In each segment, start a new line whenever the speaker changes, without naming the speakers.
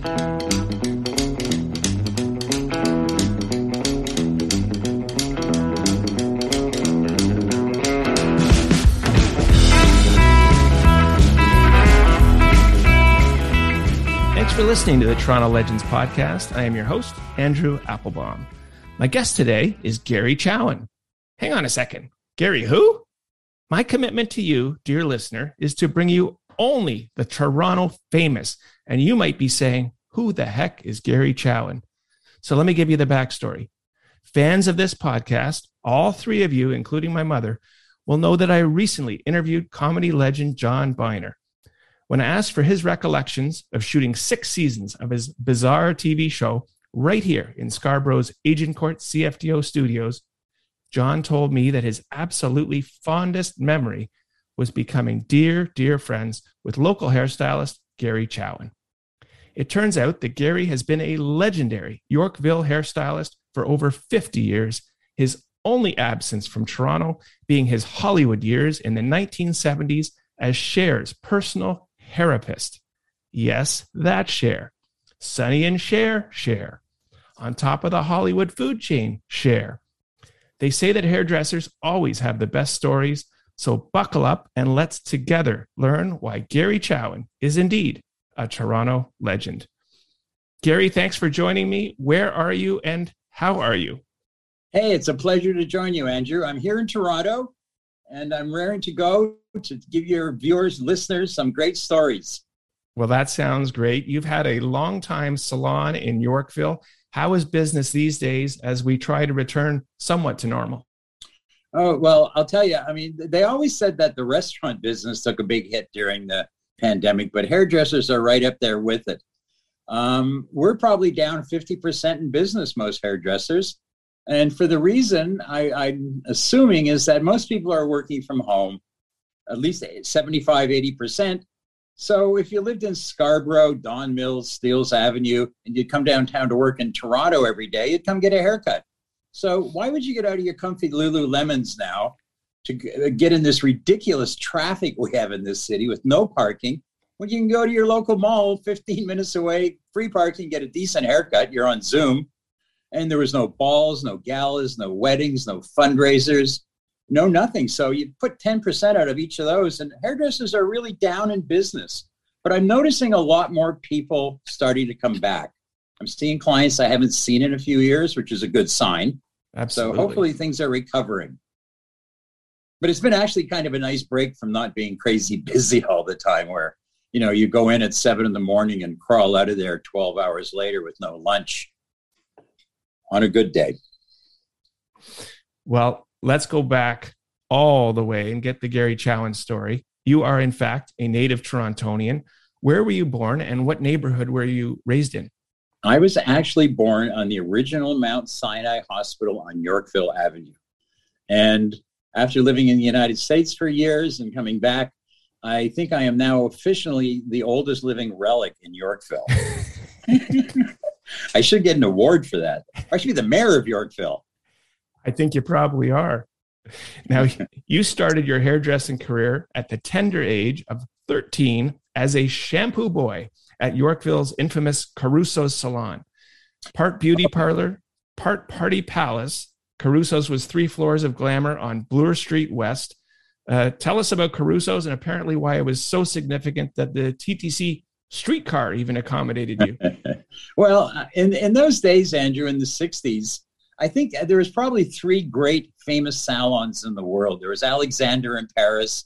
Thanks for listening to the Toronto Legends podcast. I am your host, Andrew Applebaum. My guest today is Gary Chowen. Hang on a second. Gary, who? My commitment to you, dear listener, is to bring you only the Toronto famous. And you might be saying, who the heck is Gary Chowen? So let me give you the backstory. Fans of this podcast, all three of you, including my mother, will know that I recently interviewed comedy legend John Byner. When I asked for his recollections of shooting six seasons of his bizarre TV show right here in Scarborough's Agincourt CFTO studios, John told me that his absolutely fondest memory was becoming dear, dear friends with local hairstylist Gary Chowen. It turns out that Gary has been a legendary Yorkville hairstylist for over 50 years, his only absence from Toronto being his Hollywood years in the 1970s as Cher's personal Hair-apist. Yes, that Cher. Sonny and Cher, Cher. On top of the Hollywood food chain, Cher. They say that hairdressers always have the best stories, so buckle up and let's together learn why Gary Chowen is indeed a Toronto legend. Gary, thanks for joining me. Where are you and how are you?
Hey, it's a pleasure to join you, Andrew. I'm here in Toronto and I'm raring to go to give your viewers, listeners, some great stories.
Well, that sounds great. You've had a long time salon in Yorkville. How is business these days as we try to return somewhat to normal?
Oh, well, I'll tell you, I mean, they always said that the restaurant business took a big hit during the pandemic, but hairdressers are right up there with it. Um, we're probably down 50% in business, most hairdressers. And for the reason I, I'm assuming is that most people are working from home, at least 75, 80%. So if you lived in Scarborough, Don Mills, Steeles Avenue, and you'd come downtown to work in Toronto every day, you'd come get a haircut. So why would you get out of your comfy Lululemons now to uh, get in this ridiculous traffic we have in this city with no parking when you can go to your local mall 15 minutes away, free parking, get a decent haircut. You're on Zoom and there was no balls, no galas, no weddings, no fundraisers, no nothing. So you put 10% out of each of those, and hairdressers are really down in business. But I'm noticing a lot more people starting to come back. I'm seeing clients I haven't seen in a few years, which is a good sign. Absolutely. So hopefully things are recovering. But it's been actually kind of a nice break from not being crazy busy all the time, where you know you go in at seven in the morning and crawl out of there 12 hours later with no lunch on a good day.
Well, let's go back all the way and get the Gary Chowen story. You are, in fact, a native Torontonian. Where were you born and what neighborhood were you raised in?
I was actually born on the original Mount Sinai Hospital on Yorkville Avenue. And after living in the United States for years and coming back, I think I am now officially the oldest living relic in Yorkville. I should get an award for that. I should be the mayor of Yorkville.
I think you probably are. Now, you started your hairdressing career at the tender age of 13 as a shampoo boy at Yorkville's infamous Caruso's Salon. Part beauty parlor, part party palace. Caruso's was three floors of glamour on Bloor Street West. Uh, tell us about Caruso's and apparently why it was so significant that the TTC streetcar even accommodated you.
well, uh, in, in those days, Andrew, in the 60s, I think there was probably three great famous salons in the world. There was Alexander in Paris,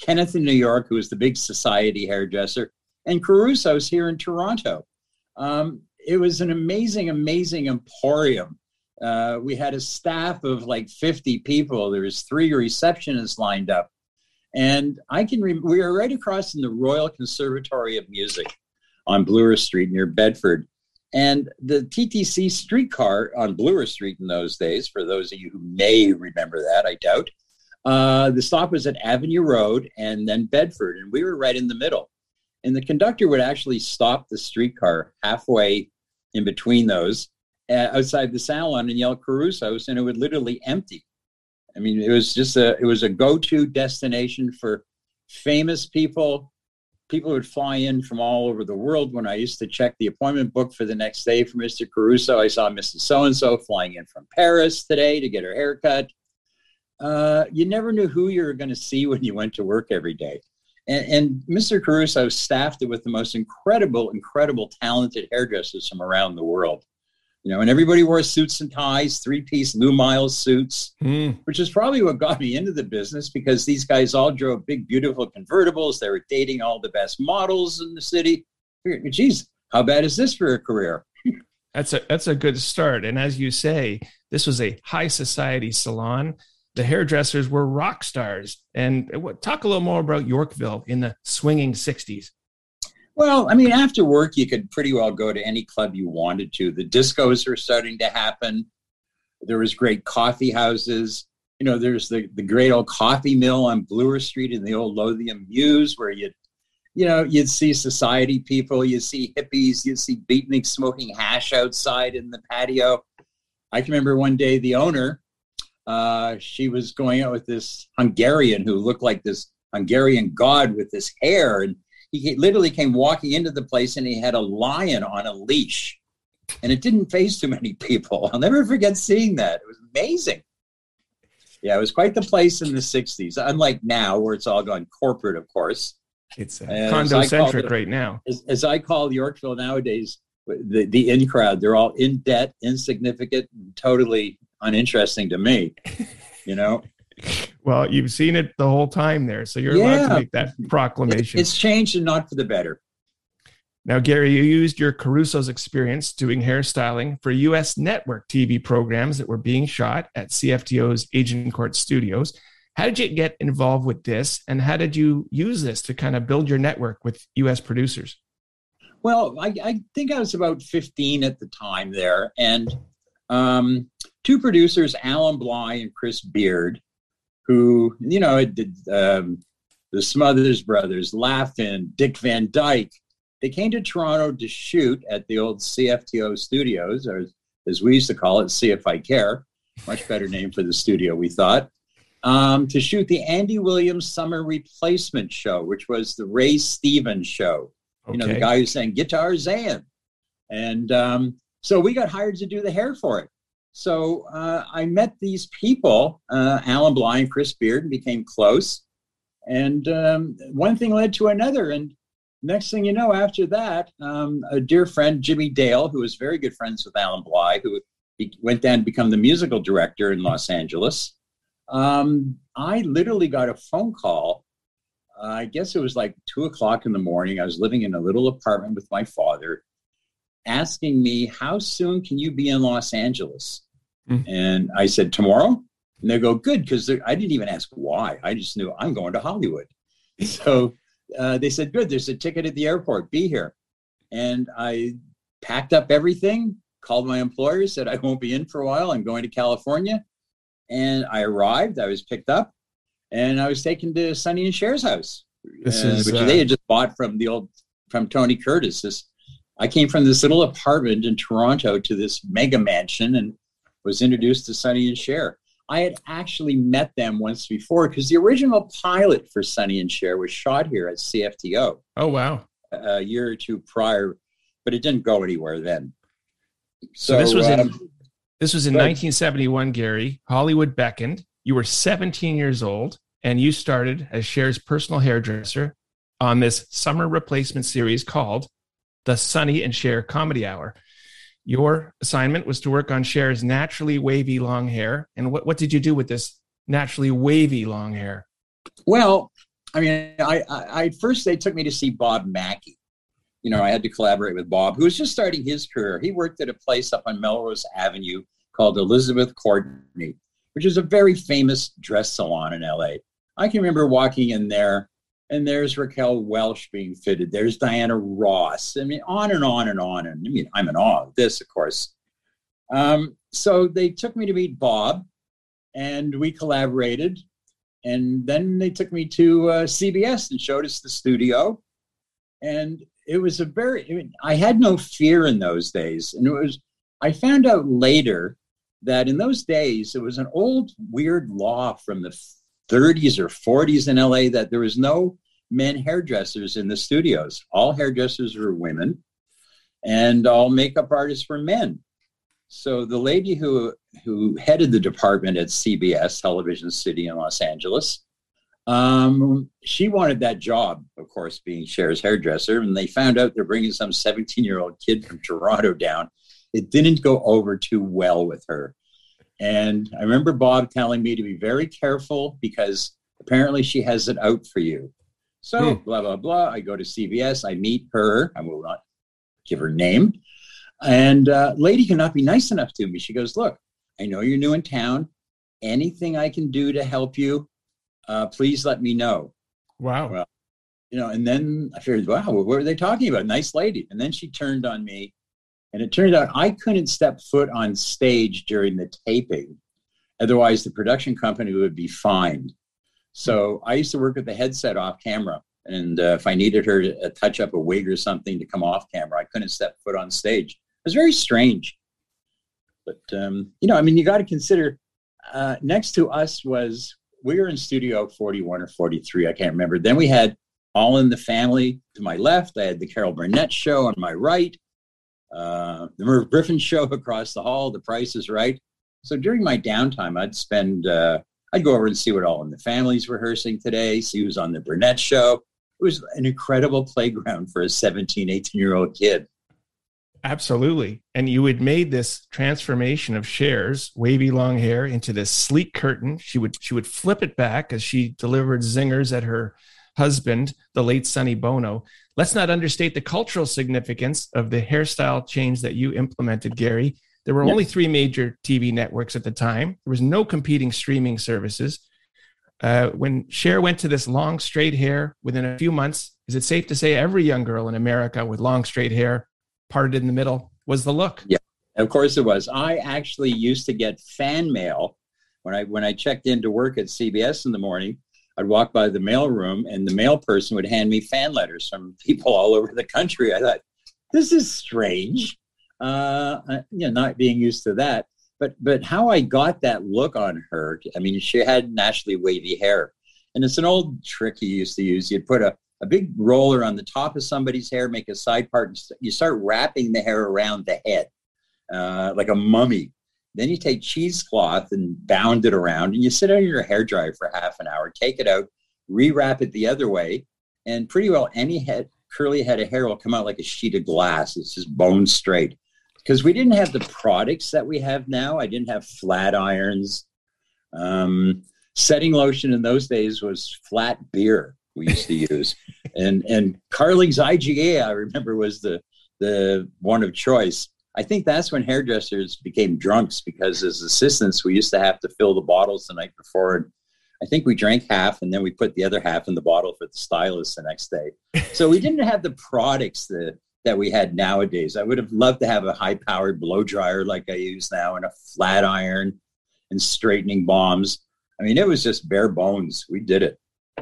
Kenneth in New York, who was the big society hairdresser, and Caruso's here in Toronto. Um, it was an amazing, amazing emporium. Uh, we had a staff of like 50 people. There was three receptionists lined up. And I can, re- we are right across in the Royal Conservatory of Music on Bloor Street near Bedford. And the TTC streetcar on Bloor Street in those days, for those of you who may remember that, I doubt, uh, the stop was at Avenue Road and then Bedford, and we were right in the middle. And the conductor would actually stop the streetcar halfway in between those uh, outside the salon and yell Caruso's, and it would literally empty. I mean, it was just a it was a go-to destination for famous people, people would fly in from all over the world. When I used to check the appointment book for the next day for Mr. Caruso, I saw Mrs. So and so flying in from Paris today to get her haircut. Uh, you never knew who you were going to see when you went to work every day. And, and, Mr. Caruso staffed it with the most incredible, incredible, talented hairdressers from around the world. You know, and everybody wore suits and ties, three piece Lou Myles suits, mm. which is probably what got me into the business because these guys all drove big, beautiful convertibles. They were dating all the best models in the city. Geez, how bad is this for a career?
that's a that's a good start. And as you say, this was a high society salon. The hairdressers were rock stars. And talk a little more about Yorkville in the swinging 60s.
Well, I mean, after work, you could pretty well go to any club you wanted to. The discos were starting to happen. There was great coffee houses. You know, there's the, the great old coffee mill on Bloor Street in the old Lothian Mews where you'd, you know, you'd see society people, you'd see hippies, you'd see beatniks smoking hash outside in the patio. I can remember one day the owner, uh, she was going out with this Hungarian who looked like this Hungarian god with this hair and he literally came walking into the place and he had a lion on a leash. And it didn't face too many people. I'll never forget seeing that. It was amazing. Yeah it was quite the place in the 60s unlike now where it's all gone corporate of course.
It's uh, condo centric right now.
as, as, i call yorkville nowadays the, the in crowd they're all in debt insignificant totally uninteresting to me you know
well, you've seen it the whole time there, so you're yeah. allowed to make that proclamation.
It's changed and not for the better.
Now, Gary, you used your Caruso's experience doing hairstyling for U.S. network TV programs that were being shot at CFTO's Agincourt Studios. How did you get involved with this, and how did you use this to kind of build your network with U.S. producers?
Well, I, I think I was about 15 at the time there, and um, two producers, Allan Blye and Chris Beard, who, you know, did um, the Smothers Brothers, Laugh-In, Dick Van Dyke. They came to Toronto to shoot at the old CFTO studios, or as we used to call it, See If I Care. Much better name for the studio, we thought. Um, to shoot the Andy Williams Summer Replacement Show, which was the Ray Stevens show. Okay. You know, the guy who sang Guitarzan. And um, so we got hired to do the hair for it. So uh, I met these people, uh, Allan Blye and Chris Beard, and became close. And um, one thing led to another. And next thing you know, after that, um, a dear friend, Jimmy Dale, who was very good friends with Allan Blye, who went down to become the musical director in Los Angeles, um, I literally got a phone call. Uh, I guess it was like two o'clock in the morning. I was living in a little apartment with my father asking me, How soon can you be in Los Angeles? Mm. And I said, Tomorrow. And they go, Good, because I didn't even ask why. I just knew I'm going to Hollywood. So uh, they said, Good, there's a ticket at the airport. Be here. And I packed up everything, called my employer, said, I won't be in for a while. I'm going to California. And I arrived, I was picked up, and I was taken to Sonny and Cher's house, this uh, is, which uh... they had just bought from the old from Tony Curtis, this I came from this little apartment in Toronto to this mega mansion and was introduced to Sonny and Cher. I had actually met them once before because the original pilot for Sonny and Cher was shot here at CFTO.
Oh wow!
A year or two prior, but it didn't go anywhere then.
So, so this was um, in this was in 1971. Gary Hollywood beckoned. You were 17 years old, and you started as Cher's personal hairdresser on this summer replacement series called the Sonny and Cher Comedy Hour. Your assignment was to work on Cher's naturally wavy long hair. And what, what did you do with this naturally wavy long hair?
Well, I mean, I, I, I first they took me to see Bob Mackie. You know, I had to collaborate with Bob, who was just starting his career. He worked at a place up on Melrose Avenue called Elizabeth Courtney, which is a very famous dress salon in LA. I can remember walking in there and there's Raquel Welch being fitted. There's Diana Ross. I mean, on and on and on. And I mean, I'm in awe of this, of course. Um, so they took me to meet Bob, and we collaborated. And then they took me to uh, CBS and showed us the studio. And it was a very, I, mean, I had no fear in those days. And it was, I found out later that in those days, it was an old weird law from the 30s or 40s in LA that there was no men hairdressers in the studios. All hairdressers were women, and all makeup artists were men. So the lady who who headed the department at CBS Television City in Los Angeles, um, she wanted that job, of course, being Cher's hairdresser. And they found out they're bringing some 17 year old kid from Toronto down. It didn't go over too well with her. And I remember Bob telling me to be very careful because apparently she has it out for you. So, hmm. blah, blah, blah. I go to CBS, I meet her. I will not give her name. And uh, lady cannot be nice enough to me. She goes, Look, I know you're new in town. Anything I can do to help you, uh, please let me know.
Wow.
Well, you know, and then I figured, wow, what were they talking about? Nice lady. And then she turned on me. And it turned out I couldn't step foot on stage during the taping. Otherwise, the production company would be fined. So I used to work with the headset off camera. And uh, if I needed her to uh, touch up a wig or something to come off camera, I couldn't step foot on stage. It was very strange. But, um, you know, I mean, you got to consider uh, next to us was, we were in studio 41 or 43, I can't remember. Then we had All in the Family to my left. I had the Carol Burnett show on my right, uh, the Merv Griffin show across the hall, The Price is Right. So during my downtime, I'd spend, uh, I'd go over and see what All in the Family's rehearsing today, see who's on the Burnett show it was an incredible playground for a 17, 18 year old kid.
Absolutely. And you had made this transformation of Cher's wavy long hair into this sleek curtain. She would she would flip it back as she delivered zingers at her husband, the late Sonny Bono. Let's not understate the cultural significance of the hairstyle change that you implemented, Gary. There were only three major TV networks at the time. There was no competing streaming services. Uh, when Cher went to this long straight hair within a few months, is it safe to say every young girl in America with long straight hair parted in the middle was the look?
Yeah, of course it was. I actually used to get fan mail when I when I checked into work at CBS in the morning. I'd walk by the mail room and the mail person would hand me fan letters from people all over the country. I thought, this is strange. Uh, you know, not being used to that but but how I got that look on her, I mean, she had naturally wavy hair, and it's an old trick you used to use. You'd put a a big roller on the top of somebody's hair, make a side part, and you start wrapping the hair around the head uh, like a mummy. Then you take cheesecloth and bound it around, and you sit on your hair dryer for half an hour. Take it out, rewrap it the other way, and pretty well any head curly head of hair will come out like a sheet of glass. It's just bone straight because we didn't have the products that we have now. I didn't have flat irons. Um, setting lotion in those days was flat beer we used to use, and and Carling's IGA I remember was the the one of choice. I think that's when hairdressers became drunks because as assistants we used to have to fill the bottles the night before. And I think we drank half and then we put the other half in the bottle for the stylist the next day. So we didn't have the products that that we had nowadays. I would have loved to have a high powered blow dryer like I use now and a flat iron and straightening bombs. I mean, it was just bare bones. We did it.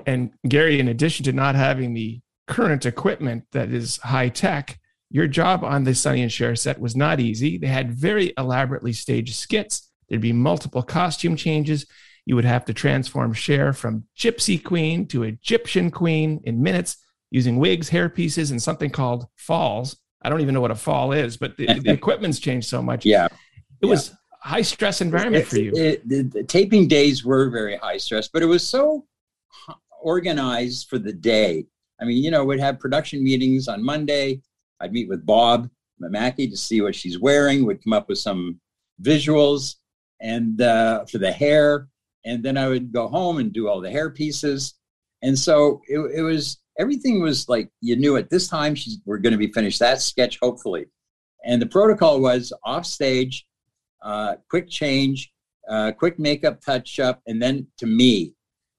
And Gary, in addition to not having the current equipment that is high tech, your job on the Sonny and Cher set was not easy. They had very elaborately staged skits. There'd be multiple costume changes. You would have to transform Cher from gypsy queen to Egyptian queen in minutes using wigs, hair pieces, and something called falls. I don't even know what a fall is, but the, the equipment's changed so much.
Yeah. It
yeah. was high stress environment it, for you.
It, the, the taping days were very high stress, but it was so organized for the day. I mean, you know, we'd have production meetings on Monday. I'd meet with Bob Mackie to see what she's wearing. Would come up with some visuals and uh, for the hair, and then I would go home and do all the hair pieces. And so it, it was everything was like you knew at this time she's, we're going to be finished that sketch hopefully and the protocol was off stage uh, quick change uh, quick makeup touch up and then to me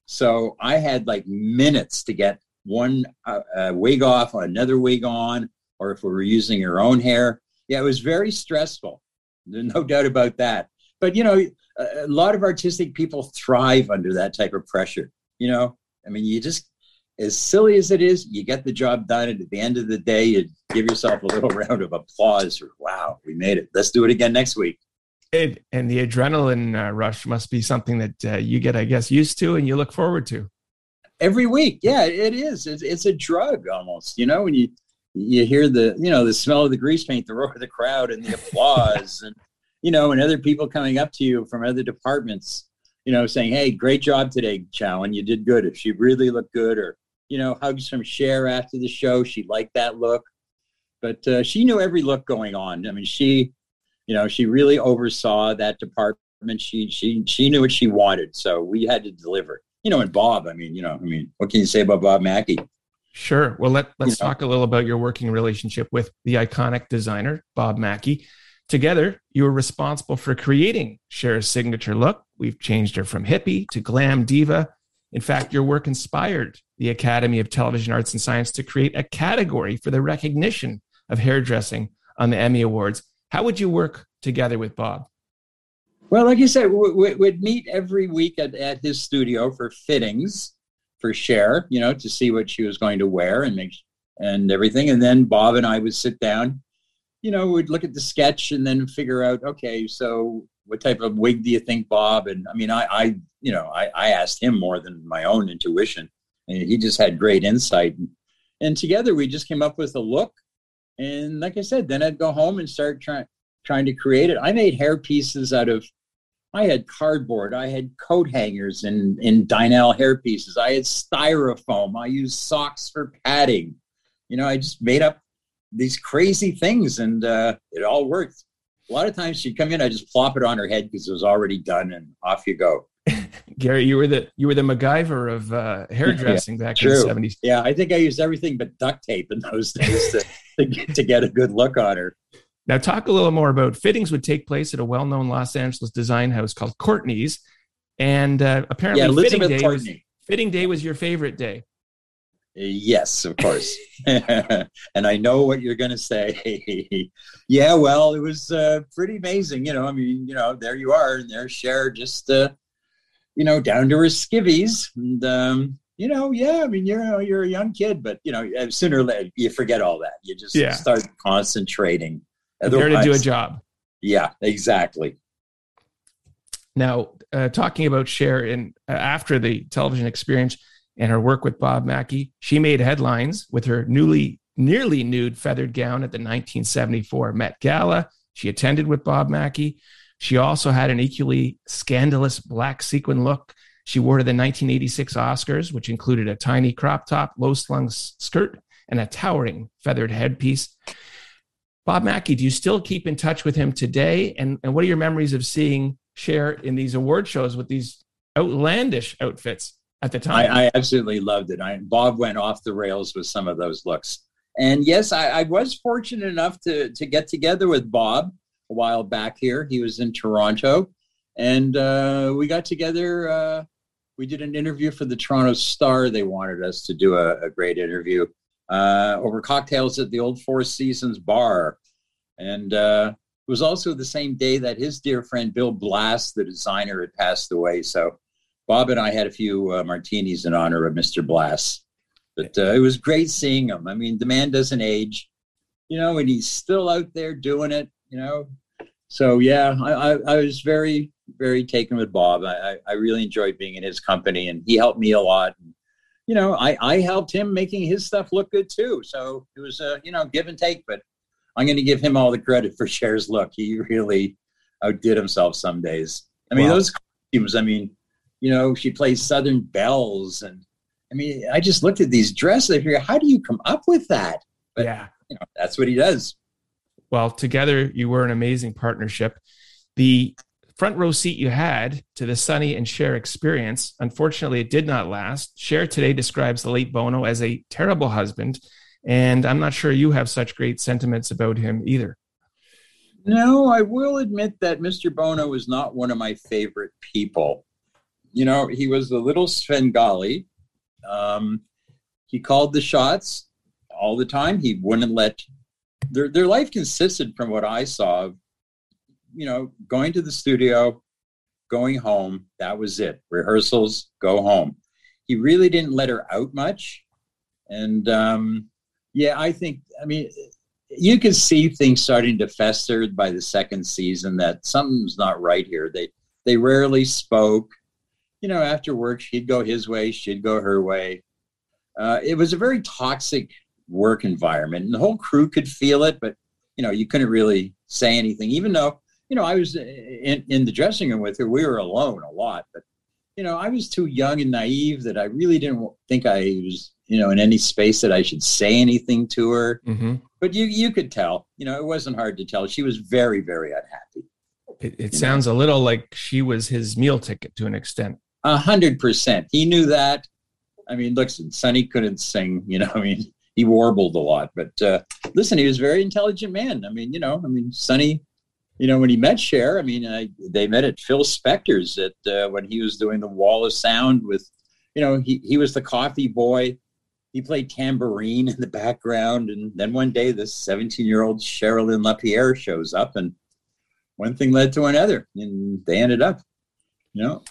so i had like minutes to get one uh, uh wig off another wig on or if we were using her own hair yeah it was very stressful there's no doubt about that but you know a lot of artistic people thrive under that type of pressure you know i mean you just as silly as it is, you get the job done. And at the end of the day, you give yourself a little round of applause for, wow, we made it. Let's do it again next week.
It, and the adrenaline uh, rush must be something that uh, you get, I guess, used to and you look forward to.
every week. Yeah, it is. It's, it's a drug almost. You know, when you you hear the you know the smell of the grease paint, the roar of the crowd, and the applause, and you know, and other people coming up to you from other departments, you know, saying, "Hey, great job today, Chow, and you did good." If she really looked good, or you know, hugs from Cher after the show, she liked that look, but uh, she knew every look going on. I mean, she, you know, she really oversaw that department. She she she knew what she wanted, so we had to deliver. You know, and Bob. I mean, you know, I mean, what can you say about Bob Mackie?
Sure. Well, let, let's you know? talk a little about your working relationship with the iconic designer, Bob Mackie. Together, you were responsible for creating Cher's signature look. We've changed her from hippie to glam diva. In fact, your work inspired the Academy of Television Arts and Science to create a category for the recognition of hairdressing on the Emmy Awards. How would you work together with Bob?
Well, like you said, we, would meet every week at, at his studio for fittings for Cher, you know, to see what she was going to wear and make and everything. And then Bob and I would sit down, you know, we'd look at the sketch and then figure out, okay, so what type of wig do you think, Bob? And I mean, I, I you know, I, I asked him more than my own intuition. And he just had great insight. And, and together we just came up with a look. And like I said, then I'd go home and start trying trying to create it. I made hair pieces out of I had cardboard, I had coat hangers and in Dynel hair pieces. I had styrofoam. I used socks for padding. You know, I just made up these crazy things and uh, it all worked. A lot of times she'd come in, I just plop it on her head because it was already done and off you go.
Gary, you were the you were the MacGyver of uh, hairdressing yeah, back
true.
in the seventies.
Yeah, I think I used everything but duct tape in those days to, to, get, to get a good look on her.
Now, talk a little more about fittings would take place at a well known Los Angeles design house called Courtney's. And uh, apparently,
yeah,
fitting,
day
was, fitting day was your favorite day.
Yes, of course. and I know what you're going to say. yeah, well, it was uh, pretty amazing. You know, I mean, you know, there you are, and there's Cher just, uh, you know, down to her skivvies. And, um, you know, yeah, I mean, you're, you're a young kid, but, you know, sooner or later, you forget all that. You just yeah. start concentrating
there to do a job.
Yeah, exactly.
Now, uh, talking about Cher in uh, after the television experience and her work with Bob Mackie, she made headlines with her newly nearly nude feathered gown at the 1974 Met Gala. She attended with Bob Mackie. She also had an equally scandalous black sequin look she wore to the 1986 Oscars, which included a tiny crop top, low slung skirt, and a towering feathered headpiece. Bob Mackie, do you still keep in touch with him today? And, and what are your memories of seeing Cher in these award shows with these outlandish outfits at the time?
I, I absolutely loved it. I, Bob went off the rails with some of those looks. And yes, I, I was fortunate enough to, to get together with Bob a while back here. He was in Toronto. And uh, we got together. Uh, we did an interview for the Toronto Star. They wanted us to do a, a great interview uh, over cocktails at the old Four Seasons bar. And uh, it was also the same day that his dear friend Bill Blass, the designer, had passed away. So Bob and I had a few uh, martinis in honor of Mr. Blass. But uh, it was great seeing him. I mean, the man doesn't age, you know, and he's still out there doing it, you know. So yeah, I, I, I was very, very taken with Bob. I, I really enjoyed being in his company, and he helped me a lot. And you know, I, I helped him making his stuff look good too. So it was a, you know, give and take, but I'm going to give him all the credit for Cher's look. He really outdid himself some days. I mean, wow. those costumes, I mean, you know, she plays Southern Bells. And I mean, I just looked at these dresses. I figured, how do you come up with that? But, yeah. you know, that's what he does.
Well, together you were an amazing partnership. The front row seat you had to the Sonny and Cher experience. Unfortunately, it did not last. Cher today describes the late Bono as a terrible husband, and I'm not sure you have such great sentiments about him either.
No, I will admit that Mr. Bono was not one of my favorite people. You know, he was a little Svengali. Um, he called the shots all the time. He wouldn't let their their life consisted, from what I saw, of you know, going to the studio, going home, that was it. Rehearsals, go home. He really didn't let her out much. And um, yeah, I think, I mean, you could see things starting to fester by the second season that something's not right here. They they rarely spoke. you know, after work, she'd go his way, she'd go her way. Uh, it was a very toxic work environment, and the whole crew could feel it, but you know, you couldn't really say anything, even though you know I was in, in the dressing room with her. We were alone a lot, but you know, I was too young and naive that I really didn't think I was, you know, in any space that I should say anything to her. Mm-hmm. But you you could tell, you know, it wasn't hard to tell. She was very very unhappy.
It, it sounds know? a little like she was his meal ticket to an extent.
A hundred percent. He knew that. I mean, listen, Sonny couldn't sing. You know, I mean, he warbled a lot, but uh, listen, he was a very intelligent man. I mean, you know, I mean, Sonny you know, when he met Cher, I mean, I, they met at Phil Spector's at uh, when he was doing the Wall of Sound with, you know, he, he was the coffee boy. He played tambourine in the background. And then one day, this 17 year old Cherilyn LaPiere shows up, and one thing led to another, and they ended up, you know.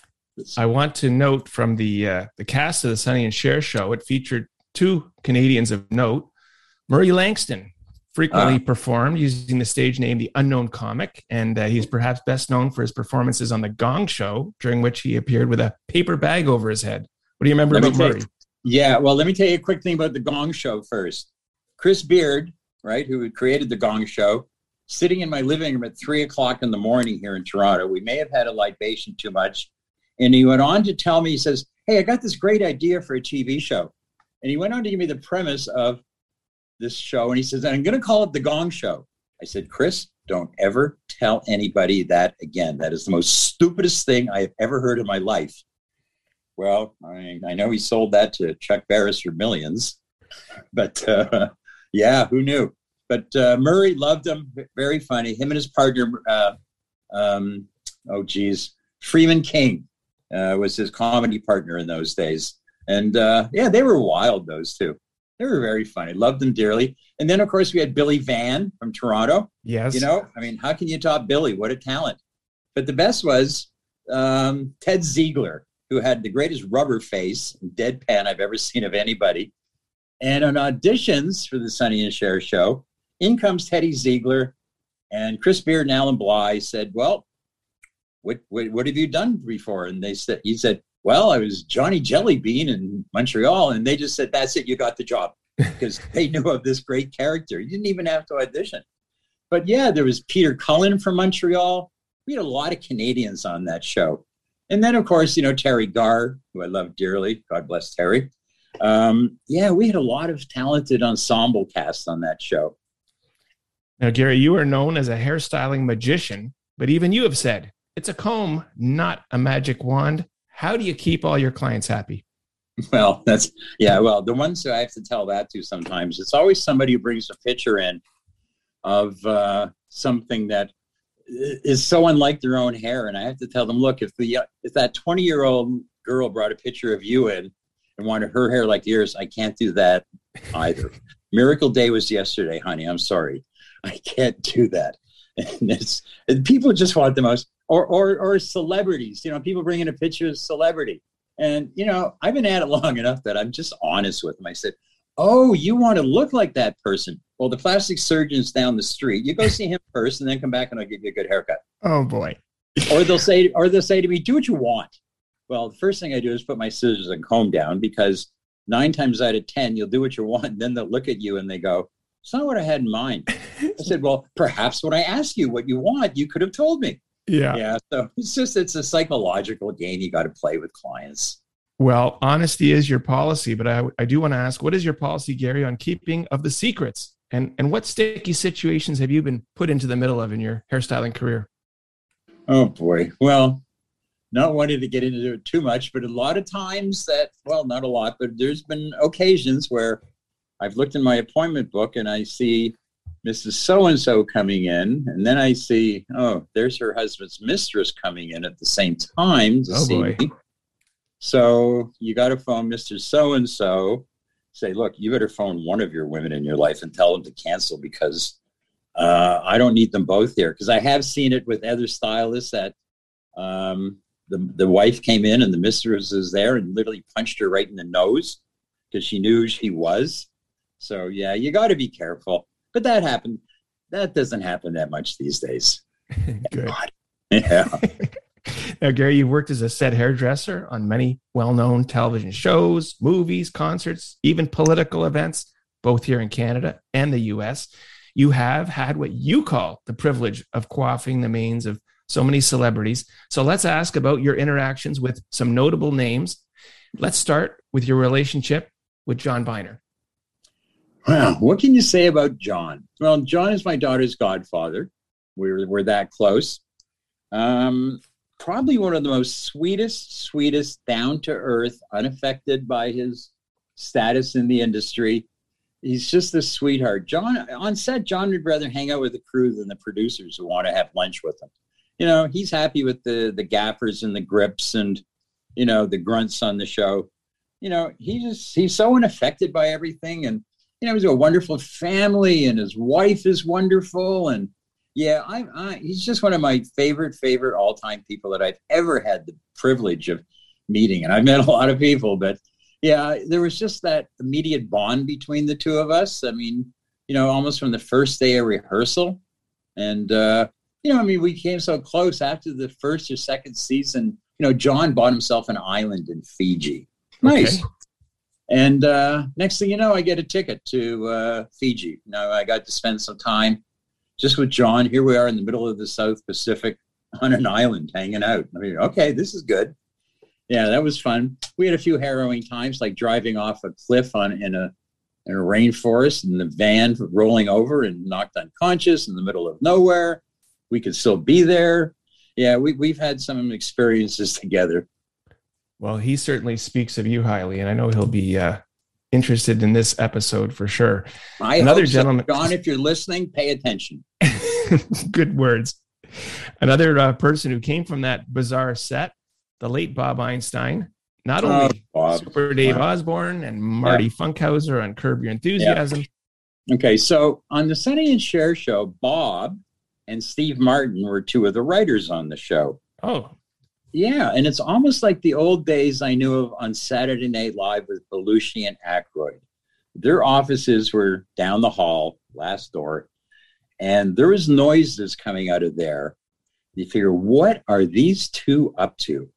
I want to note from the uh, the cast of the Sonny and Cher show, it featured two Canadians of note. Murray Langston, frequently uh, performed using the stage name The Unknown Comic, and uh, he's perhaps best known for his performances on The Gong Show, during which he appeared with a paper bag over his head. What do you remember about Murray?
Yeah, well, let me tell you a quick thing about The Gong Show first. Chris Beard, right, who created The Gong Show, sitting in my living room at three o'clock in the morning here in Toronto. We may have had a libation too much. And he went on to tell me, he says, Hey, I got this great idea for a TV show. And he went on to give me the premise of this show and he says, I'm going to call it the Gong Show. I said, Chris, don't ever tell anybody that again. That is the most stupidest thing I have ever heard in my life. Well, I, I know he sold that to Chuck Barris for millions, but uh, yeah, who knew? But uh, Murray loved him. Very funny. Him and his partner, uh, um, oh geez, Freeman King uh, was his comedy partner in those days. And uh, yeah, they were wild, those two. They were very funny. Loved them dearly. And then, of course, we had Billy Van from Toronto.
Yes.
You know, I mean, how can you top Billy? What a talent. But the best was um, Ted Ziegler, who had the greatest rubber face, deadpan I've ever seen of anybody. And on auditions for the Sonny and Cher show, in comes Teddy Ziegler, and Chris Beard and Allan Blye said, "Well, what, what, what have you done before?" And they said, "He said well, I was Johnny Jellybean in Montreal, and they just said, "That's it, you got the job," because they knew of this great character. You didn't even have to audition. But yeah, there was Peter Cullen from Montreal. We had a lot of Canadians on that show, and then of course, you know Teri Garr, who I love dearly. God bless Teri. Um, yeah, we had a lot of talented ensemble cast on that show.
Now, Gary, you are known as a hairstyling magician, but even you have said it's a comb, not a magic wand. How do you keep all your clients happy?
Well, that's yeah. Well, the ones that I have to tell that to sometimes, it's always somebody who brings a picture in of uh, something that is so unlike their own hair, and I have to tell them, look, if the if that twenty year old girl brought a picture of you in and wanted her hair like yours, I can't do that either. Miracle Day was yesterday, honey. I'm sorry, I can't do that. And it's and people just want the most or, or, or celebrities. You know, people bring in a picture of celebrity. And, you know, I've been at it long enough that I'm just honest with them. I said, Oh, you want to look like that person? Well, the plastic surgeon's down the street. You go see him first and then come back and I'll give you a good haircut.
Oh boy.
or they'll say, or they'll say to me, do what you want. Well, the first thing I do is put my scissors and comb down because nine times out of 10, you'll do what you want. And then they'll look at you and they go, it's not what I had in mind. I said, well, perhaps when I ask you what you want, you could have told me.
Yeah.
Yeah. So it's just, it's a psychological game you got to play with clients.
Well, honesty is your policy, but I, I do want to ask, what is your policy, Gary, on keeping of the secrets? And, and what sticky situations have you been put into the middle of in your hairstyling career?
Oh boy. Well, not wanting to get into it too much, but a lot of times that, well, not a lot, but there's been occasions where I've looked in my appointment book and I see Mrs. So and so coming in, and then I see, oh, there's her husband's mistress coming in at the same time to oh, see boy. me. So you got to phone Mr. So and so, say, look, you better phone one of your women in your life and tell them to cancel because uh, I don't need them both here. Because I have seen it with other stylists that um, the the wife came in and the mistress was there and literally punched her right in the nose because she knew who she was. So yeah, you got to be careful. But that happened. That doesn't happen that much these days.
Good.
Yeah.
now, Gary, you've worked as a set hairdresser on many well known television shows, movies, concerts, even political events, both here in Canada and the US. You have had what you call the privilege of coiffing the manes of so many celebrities. So let's ask about your interactions with some notable names. Let's start with your relationship with John Byner.
Wow, what can you say about John? Well, John is my daughter's godfather. We're, we're that close. Um, probably one of the most sweetest, sweetest, down to earth, unaffected by his status in the industry. He's just a sweetheart. John on set, John would rather hang out with the crew than the producers who want to have lunch with him. You know, he's happy with the the gaffers and the grips and you know the grunts on the show. You know, he just he's so unaffected by everything, and you know, he's a wonderful family, and his wife is wonderful, and yeah, I, I, he's just one of my favorite, favorite all time people that I've ever had the privilege of meeting. And I've met a lot of people, but yeah, there was just that immediate bond between the two of us. I mean, you know, almost from the first day of rehearsal. And, uh, you know, I mean, we came so close after the first or second season. You know, John bought himself an island in Fiji. Nice. Okay. And uh, next thing you know, I get a ticket to uh, Fiji. Know, I got to spend some time just with John. Here we are in the middle of the South Pacific on an island hanging out. I mean, okay, this is good. Yeah, that was fun. We had a few harrowing times, like driving off a cliff on in a in a rainforest and the van rolling over and knocked unconscious in the middle of nowhere. We could still be there. Yeah, we, we've had some experiences together.
Well, he certainly speaks of you highly, and I know he'll be uh, interested in this episode for sure.
I Another gentleman. John, if you're listening, pay attention.
Good words. Another uh, person who came from that bizarre set, the late Bob Einstein. Not only oh, Super Dave wow. Osborne and Marty yeah. Funkhouser on Curb Your Enthusiasm.
Yeah. Okay, so on the Sonny and Cher show, Bob and Steve Martin were two of the writers on the show.
Oh,
yeah, and it's almost like the old days I knew of on Saturday Night Live with Belushi and Aykroyd. Their offices were down the hall, last door, and there was noises coming out of there. You figure, what are these two up to?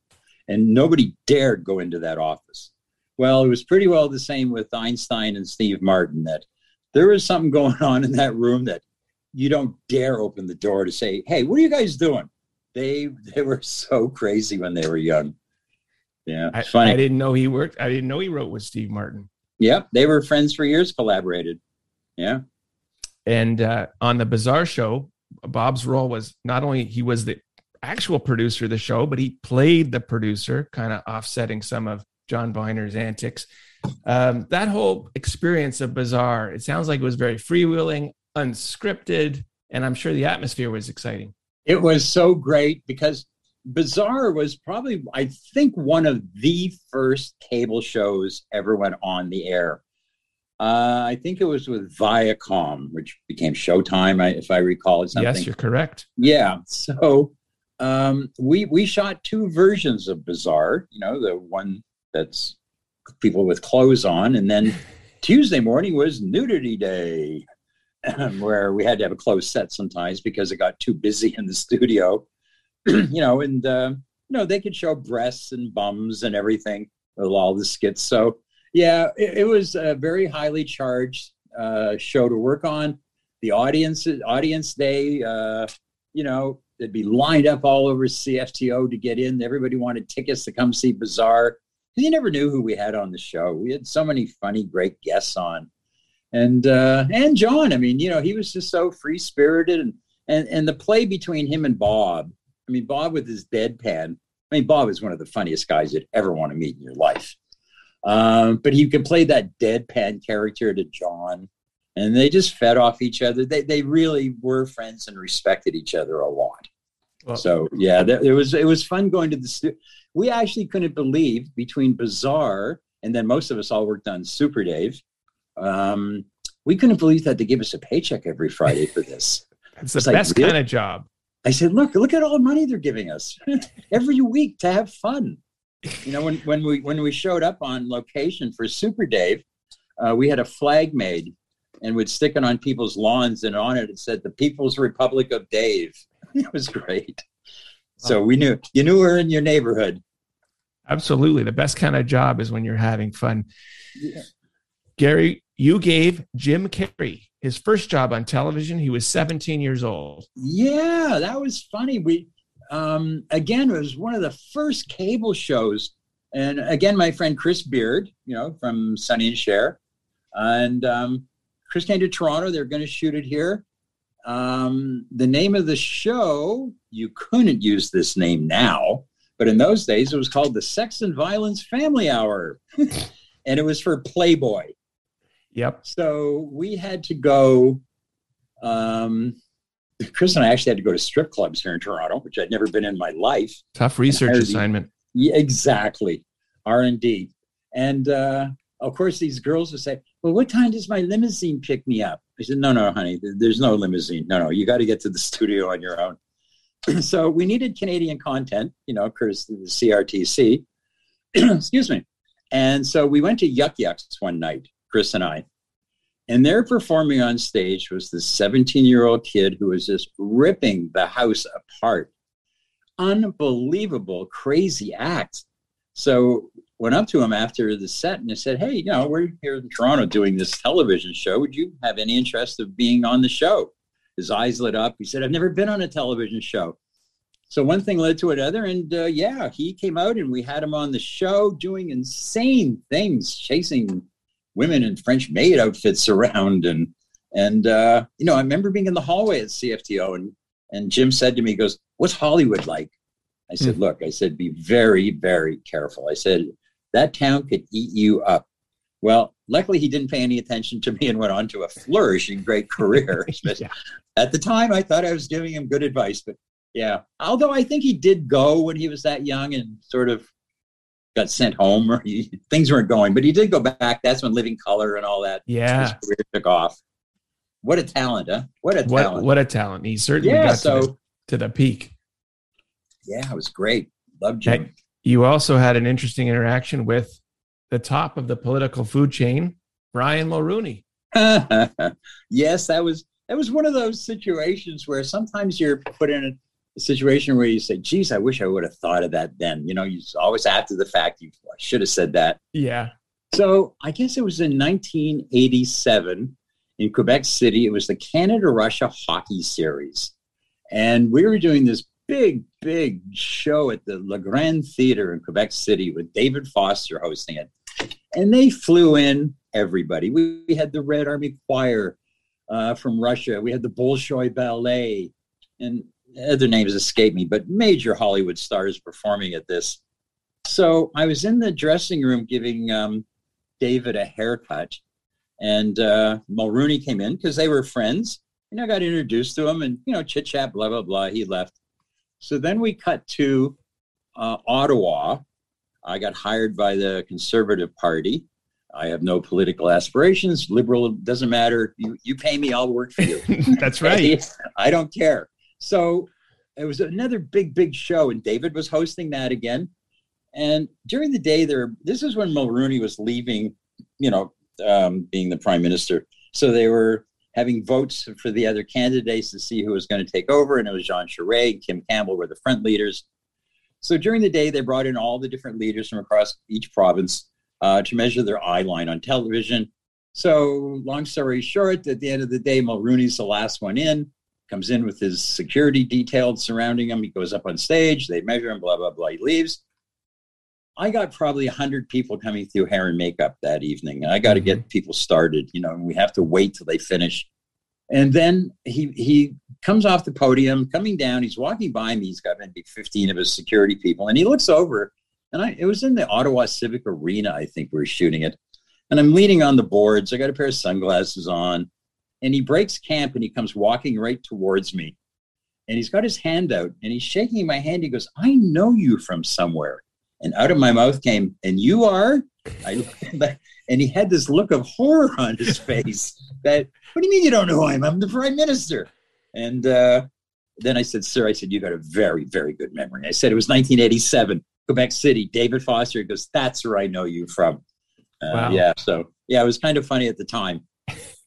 And nobody dared go into that office. Well, it was pretty well the same with Einstein and Steve Martin that there was something going on in that room that you don't dare open the door to say, hey, what are you guys doing? They they were so crazy when they were young. Yeah,
I, funny. I didn't know he worked. I didn't know he wrote with Steve Martin.
Yep, they were friends for years. Collaborated. Yeah.
And uh, on the Bizarre Show, Bob's role was not only he was the actual producer of the show, but he played the producer, kind of offsetting some of John Byner's antics. Um, that whole experience of Bizarre, it sounds like it was very freewheeling, unscripted, and I'm sure the atmosphere was exciting.
It was so great because Bizarre was probably, I think, one of the first cable shows ever went on the air. Uh, I think it was with Viacom, which became Showtime, if I recall. Something.
Yes, you're correct.
Yeah. So um, we we shot two versions of Bizarre. You know, the one that's people with clothes on, and then Tuesday morning was Nudity Day. where we had to have a closed set sometimes because it got too busy in the studio. you know, and uh, you know they could show breasts and bums and everything with all the skits. So yeah, it, it was a very highly charged uh, show to work on. The audience audience day, uh, you know, they'd be lined up all over CFTO to get in. Everybody wanted tickets to come see Bizarre. You never knew who we had on the show. We had so many funny, great guests on and uh, and John. I mean, you know, he was just so free spirited, and and and the play between him and Bob. I mean, Bob with his deadpan. I mean, Bob is one of the funniest guys you'd ever want to meet in your life. Um, but he could play that deadpan character to John, and they just fed off each other. They they really were friends and respected each other a lot. Well, so yeah, that, it was it was fun going to the studio. We actually couldn't believe between Bizarre and then most of us all worked on Super Dave um, we couldn't believe that they give us a paycheck every Friday for this.
it's the it's best like, kind of job.
I said, look, look at all the money they're giving us every week to have fun. You know, when, when we when we showed up on location for Super Dave, uh, we had a flag made and would stick it on people's lawns, and on it it said "The People's Republic of Dave." It was great. So we knew you knew her in your neighborhood.
Absolutely. The best kind of job is when you're having fun. Yeah. Gary, you gave Jim Carrey his first job on television. He was 17 years old.
Yeah, that was funny. We um, again, it was one of the first cable shows. And again, my friend Chris Beard, you know, from Sonny and Cher, and um, Chris came to Toronto. They're going to shoot it here. Um, the name of the show, you couldn't use this name now, but in those days it was called the Sex and Violence Family Hour. and it was for Playboy.
Yep.
So we had to go. Um, Chris and I actually had to go to strip clubs here in Toronto, which I'd never been in my life.
Tough research assignment.
Yeah, exactly. R and D, and uh, of course these girls would say, "Well, what time does my limousine pick me up?" I said, "No, no, honey, there's no limousine. No, no, you got to get to the studio on your own." so we needed Canadian content, you know, because the CRTC. Excuse me. And so we went to Yuk Yuk's one night, Chris and I. And there performing on stage was this 17 year old kid who was just ripping the house apart. Unbelievable, crazy act. So went up to him after the set and I said, Hey, you know, we're here in Toronto doing this television show. Would you have any interest of being on the show? His eyes lit up. He said, I've never been on a television show. So one thing led to another, and uh, yeah, he came out and we had him on the show doing insane things, chasing women in French maid outfits around, and and uh, you know, I remember being in the hallway at CFTO, and and Jim said to me, he "Goes, what's Hollywood like?" I said, mm. "Look, I said, be very, very careful." I said, "That town could eat you up." Well, luckily he didn't pay any attention to me and went on to a flourishing great career. yeah. At the time, I thought I was giving him good advice, but yeah. Although I think he did go when he was that young and sort of got sent home or he, things weren't going, but he did go back. That's when Living Color and all that
yeah. his
career took off. What a talent, huh? What a
what,
talent.
What a talent. He certainly yeah, got so, to, the, to the peak.
Yeah, it was great. Loved Jim.
You also had an interesting interaction with the top of the political food chain, Brian Mulroney.
yes, that was that was one of those situations where sometimes you're put in a situation where you say, geez, I wish I would have thought of that then. You know, you always after the fact, you should have said that.
Yeah.
So I guess it was in 1987 in Quebec City. It was the Canada Russia Hockey Series. And we were doing this big, big show at the Le Grand Theater in Quebec City with David Foster hosting it. And they flew in everybody. We, we had the Red Army Choir uh, from Russia. We had the Bolshoi Ballet. And other names escape me, but major Hollywood stars performing at this. So I was in the dressing room giving um, David a haircut, and uh, Mulroney came in because they were friends. And I got introduced to him, and you know, chit chat, blah blah blah. He left. So then we cut to uh, Ottawa. I got hired by the Conservative Party. I have no political aspirations. Liberal doesn't matter. You you pay me, I'll work for you.
That's right.
I don't care. So it was another big, big show, and David was hosting that again. And during the day, there, this is when Mulroney was leaving, you know, um, being the prime minister. So they were having votes for the other candidates to see who was going to take over, and it was Jean Charest, Kim Campbell were the front leaders. So during the day, they brought in all the different leaders from across each province uh, to measure their eye line on television. So, long story short, at the end of the day, Mulroney's the last one in comes in with his security detailed surrounding him. He goes up on stage, they measure him, blah, blah, blah. He leaves. I got probably 100 people coming through hair and makeup that evening. And I got to get mm-hmm. people started, you know, and we have to wait till they finish. And then he he comes off the podium, coming down. He's walking by me. He's got maybe 15 of his security people. And he looks over, and I it was in the Ottawa Civic Arena, I think we were shooting it. And I'm leaning on the boards. I got a pair of sunglasses on and he breaks camp and he comes walking right towards me. And he's got his hand out and he's shaking my hand. He goes i know you from somewhere. And out of my mouth came and you are? I, and he had this look of horror on his face that what do you mean you don't know who i am? I'm the prime minister. And uh, then i said sir i said you got a very very good memory. I said it was 1987 quebec city. David foster. He goes that's where i know you from. Uh, wow. yeah so yeah it was kind of funny at the time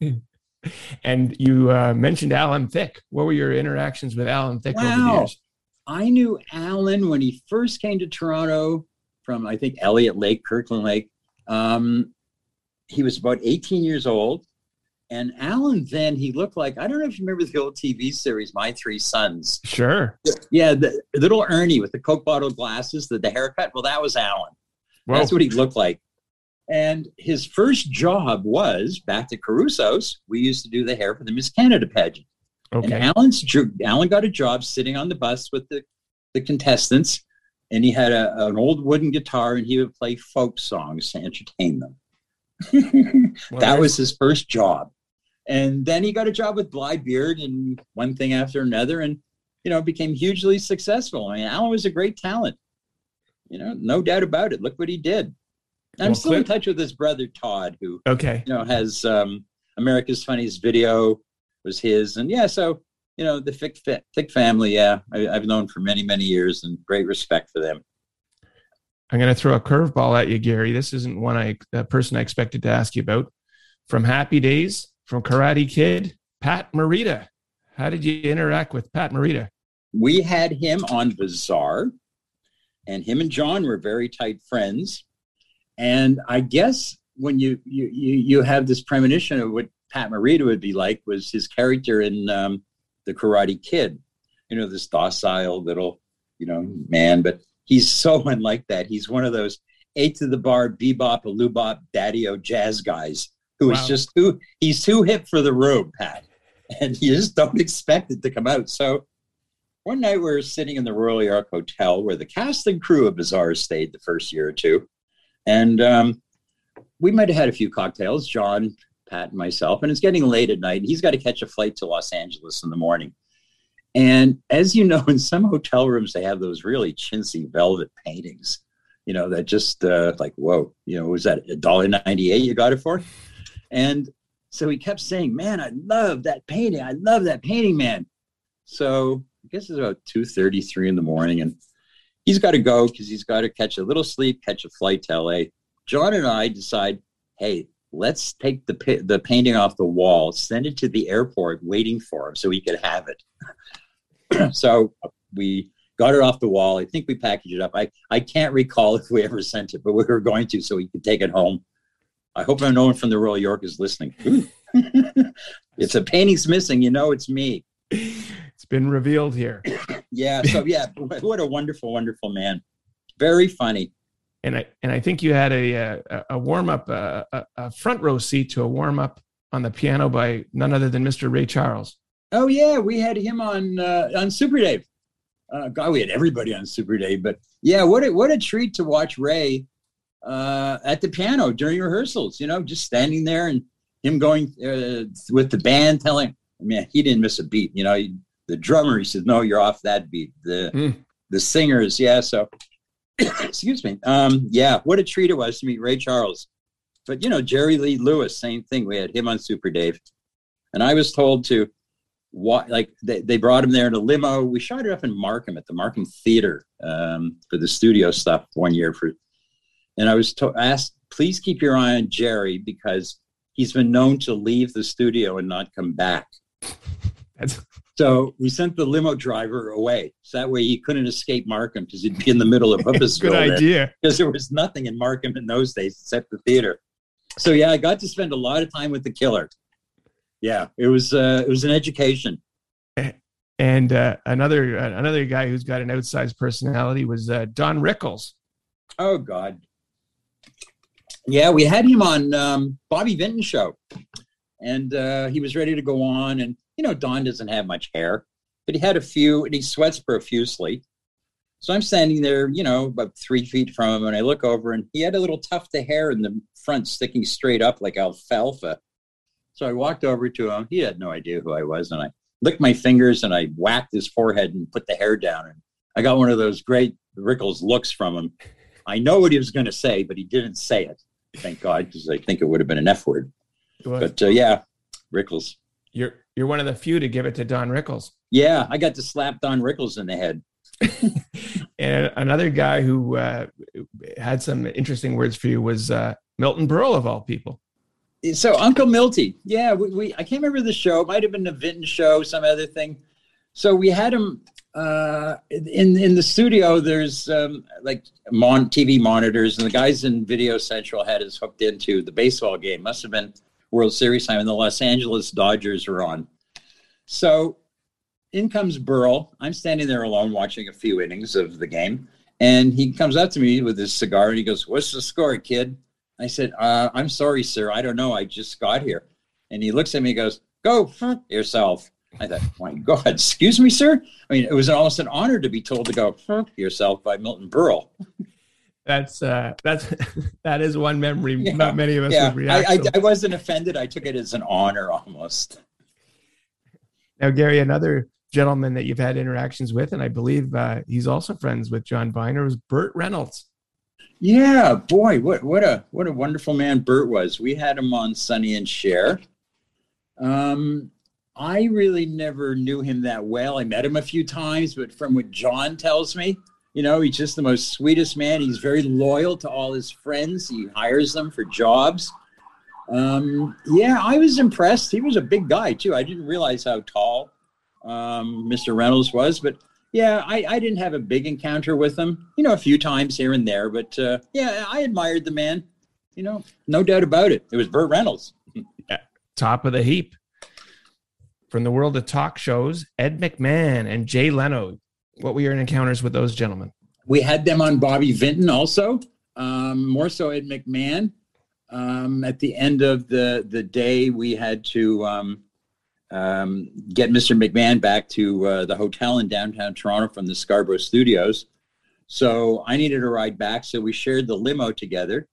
and you uh, mentioned Alan Thicke. What were your interactions with Alan Thicke wow. over the years?
I knew Alan when he first came to Toronto from, I think, Elliott Lake, Kirkland Lake. Um, he was about 18 years old. And Alan then, he looked like, I don't know if you remember the old TV series, My Three Sons.
Sure.
Yeah, the little Ernie with the Coke bottle glasses, the, the haircut. Well, that was Alan. Whoa. That's what he looked like. And his first job was back to Caruso's. We used to do the hair for the Miss Canada pageant. Okay. And Alan's Alan got a job sitting on the bus with the, the contestants, and he had a, an old wooden guitar, and he would play folk songs to entertain them. well, that was his first job, and then he got a job with Blye Bearde, and one thing after another, and you know became hugely successful. I mean, Alan was a great talent. You know, no doubt about it. Look what he did. I'm well, still in touch with his brother Todd, who
okay,
you know, has um, America's Funniest Video was his, and yeah, so you know, the Thicke, Thicke family, yeah, I, have known for many, many years, and great respect for them.
I'm going to throw a curveball at you, Gary. This isn't one I a person I expected to ask you about. From Happy Days, from Karate Kid, Pat Morita. How did you interact with Pat Morita?
We had him on Bizarre, and him and John were very tight friends. And I guess when you you you, have this premonition of what Pat Morita would be like was his character in um, the Karate Kid. You know, this docile little, you know, man, but he's so unlike that. He's one of those eight to the bar, bebop, a lubop, daddy-o jazz guys who wow. is just too, he's too hip for the room, Pat. And you just don't expect it to come out. So one night we were sitting in the Royal York Hotel where the cast and crew of Bizarre stayed the first year or two. And um, we might have had a few cocktails, John, Pat, and myself. And it's getting late at night. He's got to catch a flight to Los Angeles in the morning. And as you know, in some hotel rooms, they have those really chintzy velvet paintings, you know, that just uh, like, whoa, you know, was that a dollar ninety eight you got it for? And so he kept saying, man, I love that painting. I love that painting, man. So I guess it's about 2.33 in the morning. And he's got to go because he's got to catch a little sleep, catch a flight to LA. John and I decide, hey, let's take the the painting off the wall, send it to the airport, waiting for him so he could have it. so we got it off the wall. I think we packaged it up. I, I can't recall if we ever sent it, but we were going to so he could take it home. I hope no one from the Royal York is listening. it's a painting's missing. You know, it's me.
It's been revealed here.
yeah. So yeah, what a wonderful, wonderful man. Very funny.
And I and I think you had a a, a warm up a, a front row seat to a warm up on the piano by none other than Mr. Ray Charles.
Oh yeah, we had him on uh, on Super Dave. Uh, God, we had everybody on Super Dave, but yeah, what a, what a treat to watch Ray uh, at the piano during rehearsals. You know, just standing there and him going uh, with the band, telling, I mean, he didn't miss a beat. You know, the drummer, he said, "No, you're off that beat." The mm. the singers, yeah. So, excuse me. Um, yeah, what a treat it was to meet Ray Charles. But you know, Jerry Lee Lewis, same thing. We had him on Super Dave, and I was told to what like they, they brought him there in a limo. We shot it up in Markham at the Markham Theater um, for the studio stuff one year for, and I was to- asked, please keep your eye on Jerry because he's been known to leave the studio and not come back. That's so we sent the limo driver away. So that way he couldn't escape Markham because he'd be in the middle of Hoopisville.
Good idea.
Because there was nothing in Markham in those days except the theater. So yeah, I got to spend a lot of time with the killer. Yeah, it was uh, it was an education.
And uh, another another guy who's got an outsized personality was uh, Don Rickles.
Oh God. Yeah, we had him on um, Bobby Vinton show, and uh, he was ready to go on, and you know, Don doesn't have much hair, but he had a few and he sweats profusely. So I'm standing there, you know, about three feet from him, and I look over and he had a little tuft of hair in the front sticking straight up like alfalfa. So I walked over to him. He had no idea who I was, and I licked my fingers and I whacked his forehead and put the hair down. And I got one of those great Rickles looks from him. I know what he was going to say, but he didn't say it. Thank God, because I think it would have been an F word. But uh, yeah, Rickles.
You're you're one of the few to give it to Don Rickles.
Yeah, I got to slap Don Rickles in the head.
and another guy who uh, had some interesting words for you was uh, Milton Berle, of all people.
So Uncle Milty, yeah, we, we I can't remember the show. It might have been the Vinton show, some other thing. So we had him uh, in in the studio, there's um, like mon- TV monitors, and the guys in Video Central had us hooked into the baseball game. Must have been World Series time, and the Los Angeles Dodgers were on. So in comes Berle. I'm standing there alone watching a few innings of the game, and he comes up to me with his cigar and he goes, "What's the score, kid?" I said, uh, "I'm sorry, sir. I don't know. I just got here." And he looks at me and goes, "Go yourself." I thought, my God, excuse me, sir. I mean, it was almost an honor to be told to go yourself by Milton Berle.
That's uh, that's that is one memory. Yeah. Not many of us
yeah.
would react.
I, I, I, wasn't offended. I took it as an honor almost.
Now, Gary, another gentleman that you've had interactions with, and I believe uh, he's also friends with John Byner, was Burt Reynolds.
Yeah, boy, what what a what a wonderful man Burt was. We had him on Sonny and Cher. Um, I really never knew him that well. I met him a few times, but from what John tells me, you know, he's just the most sweetest man. He's very loyal to all his friends. He hires them for jobs. Um, yeah, I was impressed. He was a big guy too. I didn't realize how tall um, Mr. Reynolds was, but yeah, I, I, didn't have a big encounter with him. You know, a few times here and there, but uh, yeah, I admired the man. You know, no doubt about it. It was Burt Reynolds.
Top of the heap from the world of talk shows, Ed McMahon and Jay Leno. What were your encounters with those gentlemen?
We had them on Bobby Vinton also, um, more so Ed McMahon. Um, at the end of the, the day, we had to um, um get Mr. McMahon back to uh, the hotel in downtown Toronto from the Scarborough studios. So I needed a ride back. So we shared the limo together.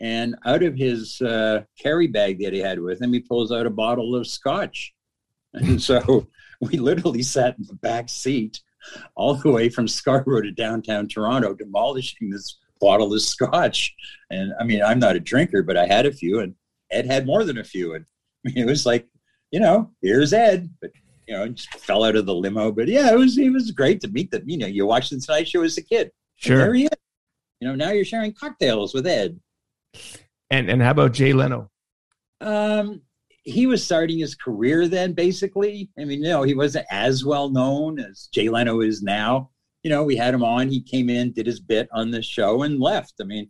And out of his uh, carry bag that he had with him, he pulls out a bottle of scotch and so we literally sat in the back seat all the way from Scarborough to downtown Toronto, demolishing this bottle of scotch. And I mean, I'm not a drinker, but I had a few, and Ed had more than a few. And I mean, it was like, you know, here's Ed, but you know, just fell out of the limo. But yeah, it was it was great to meet them. You know, you watched the Tonight Show as a kid.
Sure.
there he is. You know, now you're sharing cocktails with Ed.
And and how about Jay Leno?
Um, he was starting his career then, basically. I mean, you know, he wasn't as well known as Jay Leno is now. You know, we had him on. He came in, did his bit on the show, and left. I mean,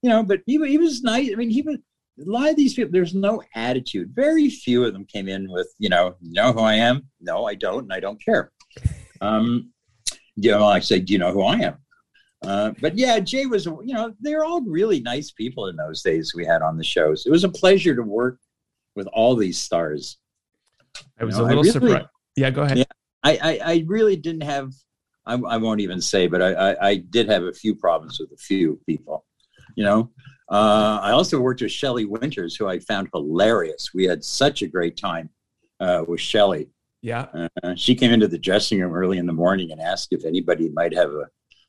you know, but he, he was nice. I mean, he was a lot of these people. There's no attitude. Very few of them came in with, you know, know who I am? No, I don't, and I don't care. Um, you know, I say, do you know who I am? Uh, but yeah, Jay was, you know, they're all really nice people in those days we had on the shows. It was a pleasure to work with all these stars.
I was you know, a little really, surprised. Yeah, go ahead. Yeah,
I, I, I really didn't have. I, I won't even say, but I, I, I, did have a few problems with a few people. You know, uh, I also worked with Shelley Winters, who I found hilarious. We had such a great time uh, with Shelley.
Yeah.
Uh, she came into the dressing room early in the morning and asked if anybody might have a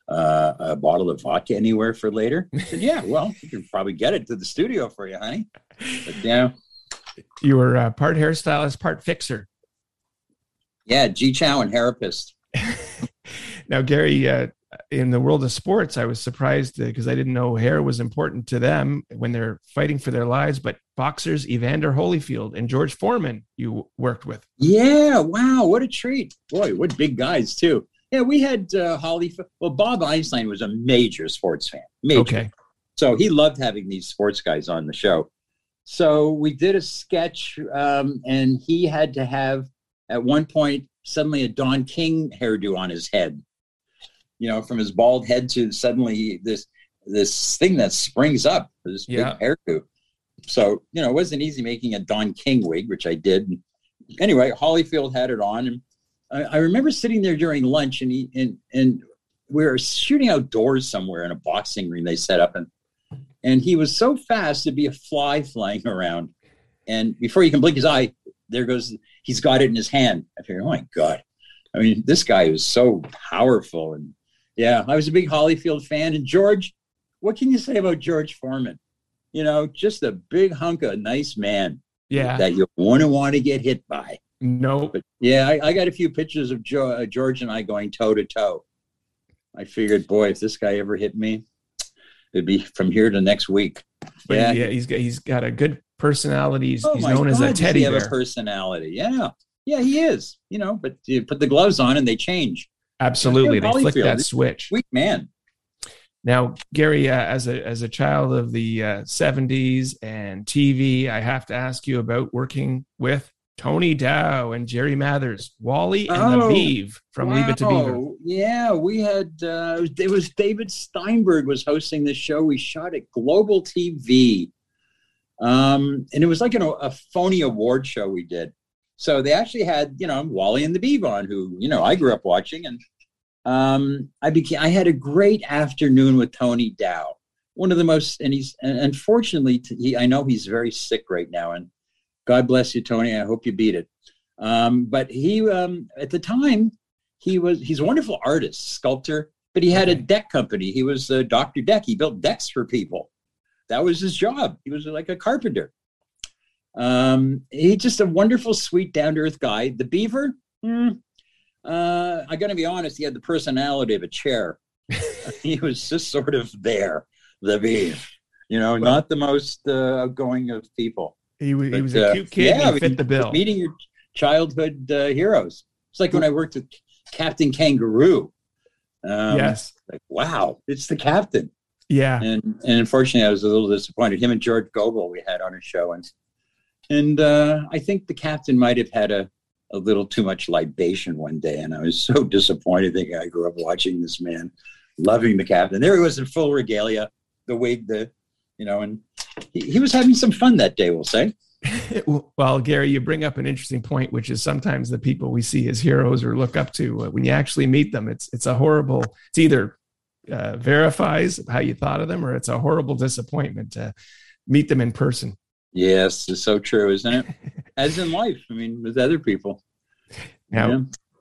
uh, a bottle of vodka anywhere for later. I said, "Yeah, well, you can probably get it to the studio for you, honey." But yeah,
you were uh, part hairstylist, part fixer.
Yeah, G Chow and therapist.
now, Gary, uh, in the world of sports, I was surprised because I didn't know hair was important to them when they're fighting for their lives. But boxers Evander Holyfield and George Foreman, you worked with.
Yeah, wow, what a treat! Boy, what big guys too. Yeah, we had uh, Holyfield. Well, Bob Einstein was a major sports fan. Major.
Okay.
So he loved having these sports guys on the show. So we did a sketch, um, and he had to have at one point suddenly a Don King hairdo on his head. You know, from his bald head to suddenly this this thing that springs up, this yeah. big hairdo. So you know, it wasn't easy making a Don King wig, which I did. Anyway, Holyfield had it on, and I, I remember sitting there during lunch, and he and and we were shooting outdoors somewhere in a boxing ring they set up, and and he was so fast to be a fly flying around. And before you can blink his eye, there goes, he's got it in his hand. I figured, oh my God. I mean, this guy was so powerful. And yeah, I was a big Holyfield fan. And George, what can you say about George Foreman? You know, just a big hunk of nice man.
Yeah.
That you wouldn't want to get hit by.
No.
But yeah, I, I, got a few pictures of jo- uh, George and I going toe to toe. I figured, boy, if this guy ever hit me, it'd be from here to next week.
But yeah, yeah, he's got he's got a good personality. He's, oh he's known God, as a teddy
bear.
Have
a personality, yeah, yeah, he is. You know, but you put the gloves on and they change.
Absolutely, they
Holyfield.
that switch.
Sweet man.
Now, Gary, uh, as a as a child of the uh, '70s and TV, I have to ask you about working with Tony Dow and Jerry Mathers, Wally and the
Oh,
Beav from Leave It to Beaver.
Yeah, we had uh, it was David Steinberg was hosting the show. We shot at Global TV, um, and it was like an, a phony award show we did. So they actually had you know Wally and the Beav on, who you know I grew up watching, and um, I became I had a great afternoon with Tony Dow. One of the most, and he's and unfortunately he I know he's very sick right now, and God bless you, Tony. I hope you beat it. Um, but he um, at the time he was he's a wonderful artist, sculptor, but he had a deck company. He was uh, Dr. Deck. He built decks for people. That was his job. He was like a carpenter. Um, he's just a wonderful, sweet, down to earth guy. The Beaver, hmm, uh, I got to be honest, he had the personality of a chair. he was just sort of there, the Beaver. You know, not the most uh, outgoing of people.
He was, he
But,
was a
uh,
cute kid. and he fit the bill.
Meeting your childhood uh, heroes. It's like when I worked with Captain Kangaroo. Um,
yes.
Like, wow, it's the captain.
Yeah.
And and unfortunately, I was a little disappointed. Him and George Gobel we had on a show, and and uh, I think the captain might have had a a little too much libation one day, and I was so disappointed. Thinking I grew up watching this man, loving the captain. There he was in full regalia, the wig, the you know, and he, he was having some fun that day. We'll say.
well, Gary, you bring up an interesting point, which is sometimes the people we see as heroes or look up to, uh, when you actually meet them, it's it's a horrible. It's either uh, verifies how you thought of them, or it's a horrible disappointment to meet them in person.
Yes, it's so true, isn't it? As in life, I mean, with other people.
Now,
Yeah.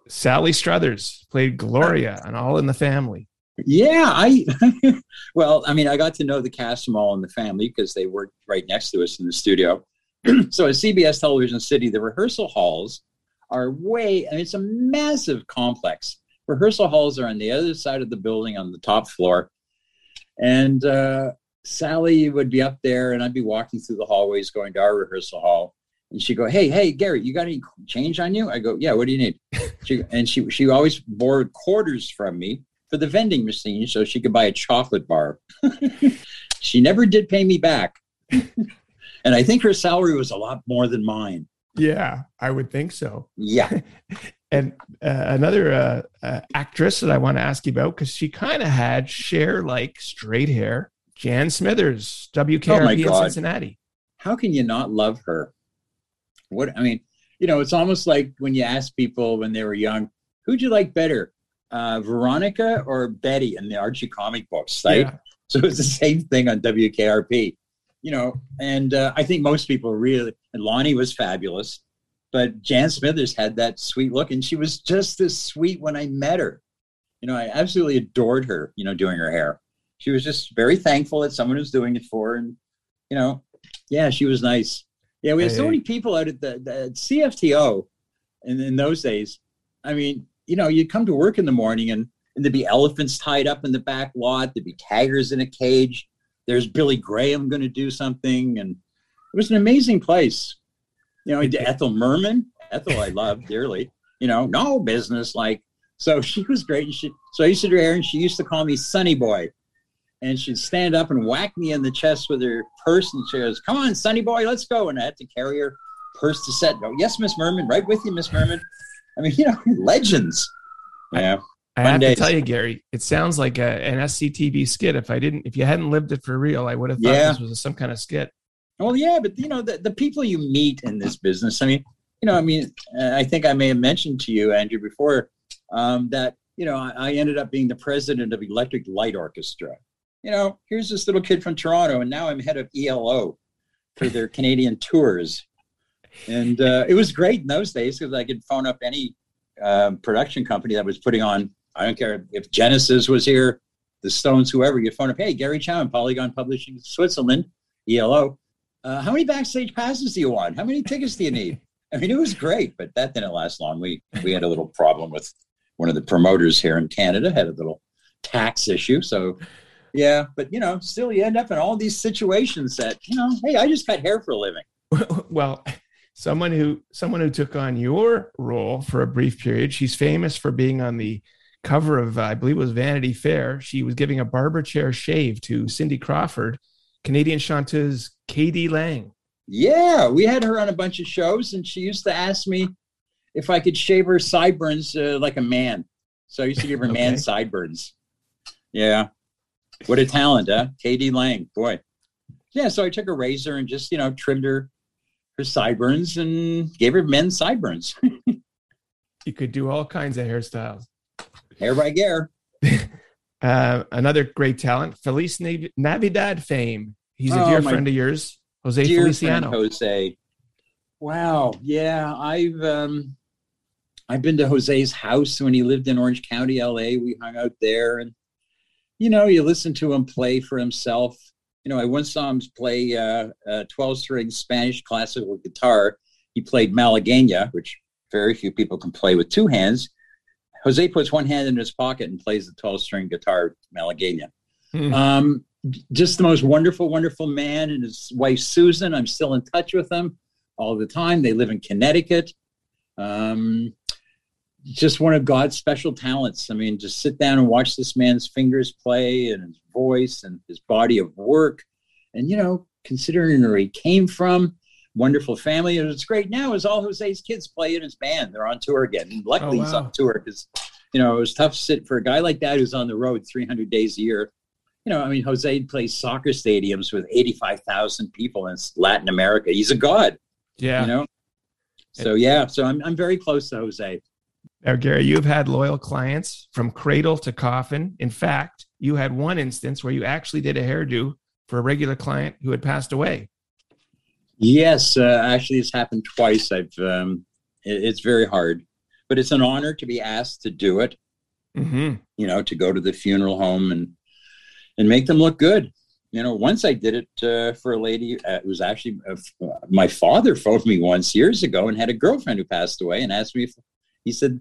Sally Struthers played Gloria on All in the Family.
Yeah, I well, I mean, I got to know the cast All in the Family because they worked right next to us in the studio. so at CBS Television City, the rehearsal halls are way, I mean, it's a massive complex. Rehearsal halls are on the other side of the building on the top floor. And uh, Sally would be up there, and I'd be walking through the hallways going to our rehearsal hall. And she'd go, Hey, hey, Gary, you got any change on you? I go, Yeah, what do you need? She, and she, she always borrowed quarters from me for the vending machine so she could buy a chocolate bar. she never did pay me back. and I think her salary was a lot more than mine.
Yeah, I would think so.
Yeah.
And uh, another uh, uh, actress that I want to ask you about because she kind of had Cher like straight hair. Jan Smithers, WKRP in Cincinnati.
How can you not love her? What I mean, you know, it's almost like when you ask people when they were young, who'd you like better, uh, Veronica or Betty in the Archie comic books, right?
Yeah.
So it's the same thing on WKRP, you know. And uh, I think most people really, and Loni was fabulous, but Jan Smithers had that sweet look, and she was just as sweet when I met her. You know, I absolutely adored her. You know, doing her hair. She was just very thankful that someone was doing it for her, and you know, yeah, she was nice. Yeah, we had so many people out at the, the at CFTO, in, in those days. I mean, you know, you'd come to work in the morning and and there'd be elephants tied up in the back lot. There'd be tigers in a cage. There's Billy Graham going to do something, and it was an amazing place. You know, Ethel Merman, Ethel, I love dearly. You know, no business like. So she was great. And she, so I used to do her and she used to call me Sonny Boy, and she'd stand up and whack me in the chest with her purse, and she goes, "Come on, Sonny Boy, let's go." And I had to carry her purse to set. Go, yes, Miss Merman, right with you, Miss Merman. I mean, you know, legends. Yeah.
I have
days.
to tell you, Gary, it sounds like a, an SCTV skit. If I didn't, if you hadn't lived it for real, I would have thought
Yeah.
this was some kind of skit.
Well, yeah, but you know, the, the people you meet in this business. I mean, you know, I mean, I think I may have mentioned to you, Andrew, before um, that you know I, I ended up being the president of Electric Light Orchestra. You know, here's this little kid from Toronto, and now I'm head of ELO for their Canadian tours. And uh, it was great in those days because I could phone up any um, production company that was putting on. I don't care if Genesis was here, the Stones, whoever. You phone up, hey, Gary Chow, Polygon Publishing, Switzerland, ELO. Uh, how many backstage passes do you want? How many tickets do you need? I mean, it was great, but that didn't last long. We we had a little problem with one of the promoters here in Canada had a little tax issue. So, yeah, but you know, still you end up in all these situations that you know, hey, I just cut hair for a living.
well, someone who someone who took on your role for a brief period. She's famous for being on the cover of, I believe it was Vanity Fair. She was giving a barber chair shave to Cindy Crawford, Canadian chanteuse k.d. lang.
Yeah, we had her on a bunch of shows, and she used to ask me if I could shave her sideburns uh, like a man. So I used to give her okay. man sideburns. Yeah. What a talent, huh? k.d. lang, boy. Yeah, so I took a razor and just, you know, trimmed her her sideburns and gave her men's sideburns.
you could do all kinds of hairstyles.
Hair by Gear.
uh, another great talent, Feliz Navidad fame. He's a oh, dear friend of yours, Jose Feliciano.
Jose. Wow. Yeah, I've um, I've been to Jose's house when he lived in Orange County, LA. We hung out there, and you know, you listen to him play for himself. You know, I once saw him play uh, a 12 string Spanish classical guitar. He played Malagueña, which very few people can play with two hands. Jose puts one hand in his pocket and plays the 12 string guitar Malagueña. Hmm. Um, just the most wonderful, wonderful man. And his wife, Susan, I'm still in touch with them all the time. They live in Connecticut. Um, just one of God's special talents. I mean, just sit down and watch this man's fingers play and his voice and his body of work. And, you know, considering where he came from, wonderful family. And it's great now is all Jose's kids play in his band. They're on tour again. And luckily oh, wow. he's on tour because, you know, it was tough to sit for a guy like that who's on the road 300 days a year. You know, I mean, Jose plays soccer stadiums with 85,000 people in Latin America. He's a god.
Yeah.
You know? So, yeah. So I'm, I'm very close to Jose.
Now, Gary, you've had loyal clients from cradle to coffin. In fact, you had one instance where you actually did a hairdo for a regular client who had passed away.
Yes, uh, actually, it's happened twice. I've um, it, it's very hard, but it's an honor to be asked to do it. Mm-hmm. You know, to go to the funeral home and and make them look good. You know, once I did it uh, for a lady. Uh, it was actually uh, my father phoned me once years ago and had a girlfriend who passed away and asked me if he said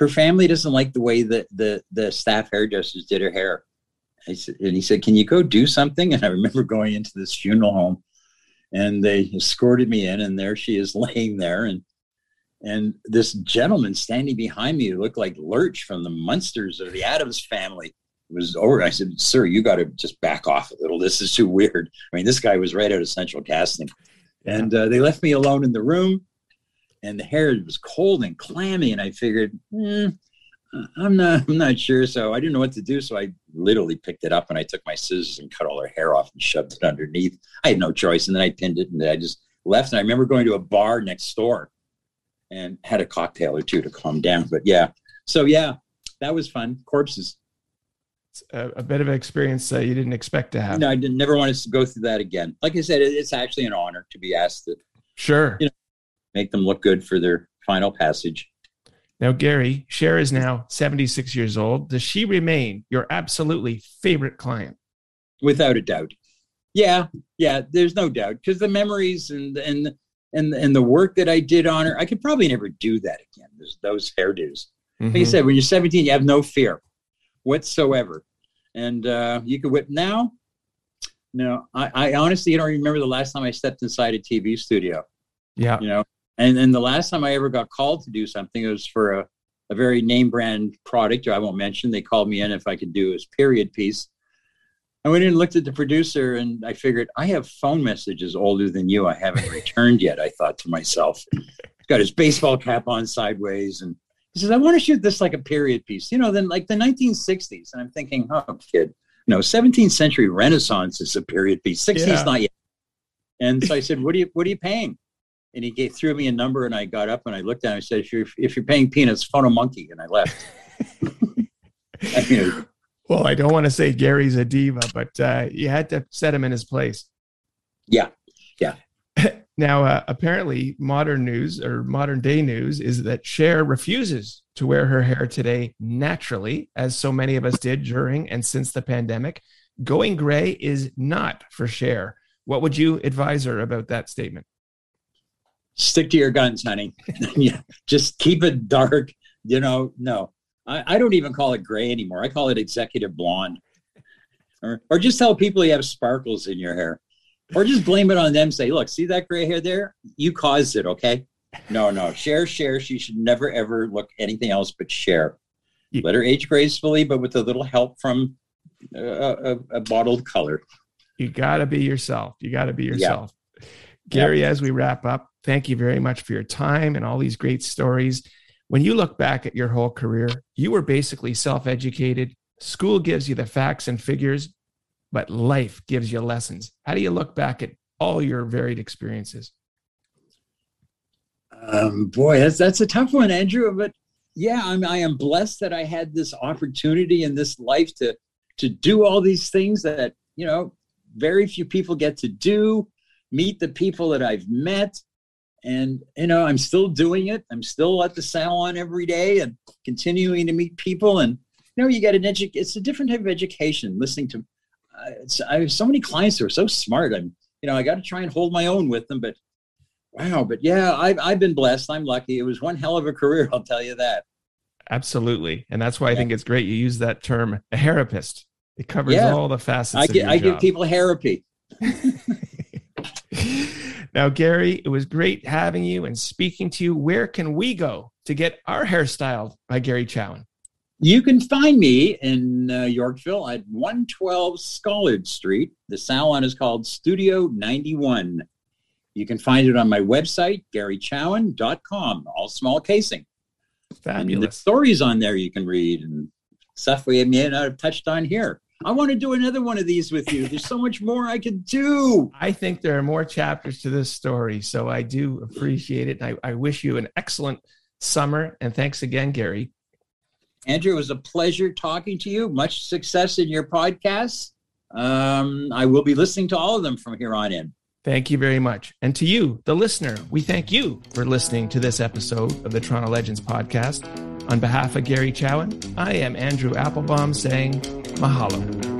her family doesn't like the way that the the staff hairdressers did her hair. I said, and he said, "Can you go do something?" And I remember going into this funeral home and they escorted me in and there she is laying there and and this gentleman standing behind me looked like lurch from the munsters or the Addams family. Was over. I said sir you got to just back off a little. This is too weird. I mean this guy was right out of central casting. And uh, they left me alone in the room and the hair was cold and clammy and i figured mm, I'm not I'm not sure. So I didn't know what to do. So I literally picked it up and I took my scissors and cut all her hair off and shoved it underneath. I had no choice. And then I pinned it and I just left. And I remember going to a bar next door and had a cocktail or two to calm down. But yeah. So yeah, that was fun. Corpses.
A, a, bit of an experience that you didn't expect to have.
No, I didn't, never wanted to go through that again. Like I said, it, it's actually an honor to be asked to
sure
you know, make them look good for their final passage.
Now, Gary, Cher is now 76 years old. Does she remain your absolutely favorite client?
Without a doubt. Yeah, yeah, there's no doubt because the memories and and and and the work that I did on her, I could probably never do that again. Those, those hairdos. Mm-hmm. Like I said, when you're 17, you have no fear whatsoever, and uh, you could whip now. No, I, I honestly don't remember the last time I stepped inside a TV studio.
Yeah,
you know, and then the last time I ever got called to do something, it was for a, a very name brand product, Or I won't mention. They called me in if I could do his period piece. I went in and looked at the producer and I figured, I have phone messages older than you. I haven't returned yet, I thought to myself. He's got his baseball cap on sideways. And he says, I want to shoot this like a period piece, you know, then like the 1960s. And I'm thinking, oh, kid, no, 17th century Renaissance is a period piece. 60s, yeah. not yet. And so I said, what are you, what are you paying? And he gave, threw me a number and I got up and I looked at him and I said, if you're, if you're paying peanuts, phone a monkey. And I left.
I mean, well, I don't want to say Gary's a diva, but uh, you had to set him in his place.
Yeah. Yeah.
now, uh, apparently, modern news or modern day news is that Cher refuses to wear her hair today naturally, as so many of us did during and since the pandemic. Going gray is not for Cher. What would you advise her about that statement?
Stick to your guns, honey. yeah, just keep it dark. You know, no, I, I don't even call it gray anymore. I call it executive blonde. Or, or just tell people you have sparkles in your hair. Or just blame it on them. Say, look, see that gray hair there? You caused it, okay? No, no. Cher, Cher. She should never, ever look anything else but Cher. You, Let her age gracefully, but with a little help from a, a, a bottled color.
You got to be yourself. You got to be yourself. Yeah. Gary, yeah. as we wrap up, thank you very much for your time and all these great stories. When you look back at your whole career, you were basically self educated. School gives you the facts and figures, but life gives you lessons. How do you look back at all your varied experiences?
Um, boy, that's that's a tough one, Andrew. But yeah, I'm I am blessed that I had this opportunity in this life to to do all these things that you know very few people get to do. Meet the people that I've met, and you know I'm still doing it. I'm still at the salon every day and continuing to meet people. And you know, you get an edu- It's a different type of education. Listening to, uh, I have so many clients who are so smart. I'm you know I got to try and hold my own with them, but Wow, but yeah, I've I've been blessed. I'm lucky. It was one hell of a career, I'll tell you that.
Absolutely, and that's why I think it's great you use that term, a therapist. It covers yeah. all the facets.
I, get,
I
give people therapy.
now, Gary, it was great having you and speaking to you. Where can we go to get our hairstyled by Gary Chowen?
You can find me in uh, Yorkville at 112 Scollard Street. The salon is called Studio 91. You can find it on my website, garychowen.com, all small casing.
Fabulous.
And the stories on there you can read and stuff we may not have touched on here. I want to do another one of these with you. There's so much more I could do.
I think there are more chapters to this story. So I do appreciate it. I, I wish you an excellent summer. And thanks again, Gary.
Andrew, it was a pleasure talking to you. Much success in your podcasts. Um, I will be listening to all of them from here on in.
Thank you very much. And to you, the listener, we thank you for listening to this episode of the Toronto Legends podcast. On behalf of Gary Chowen, I am Andrew Applebaum saying mahalo.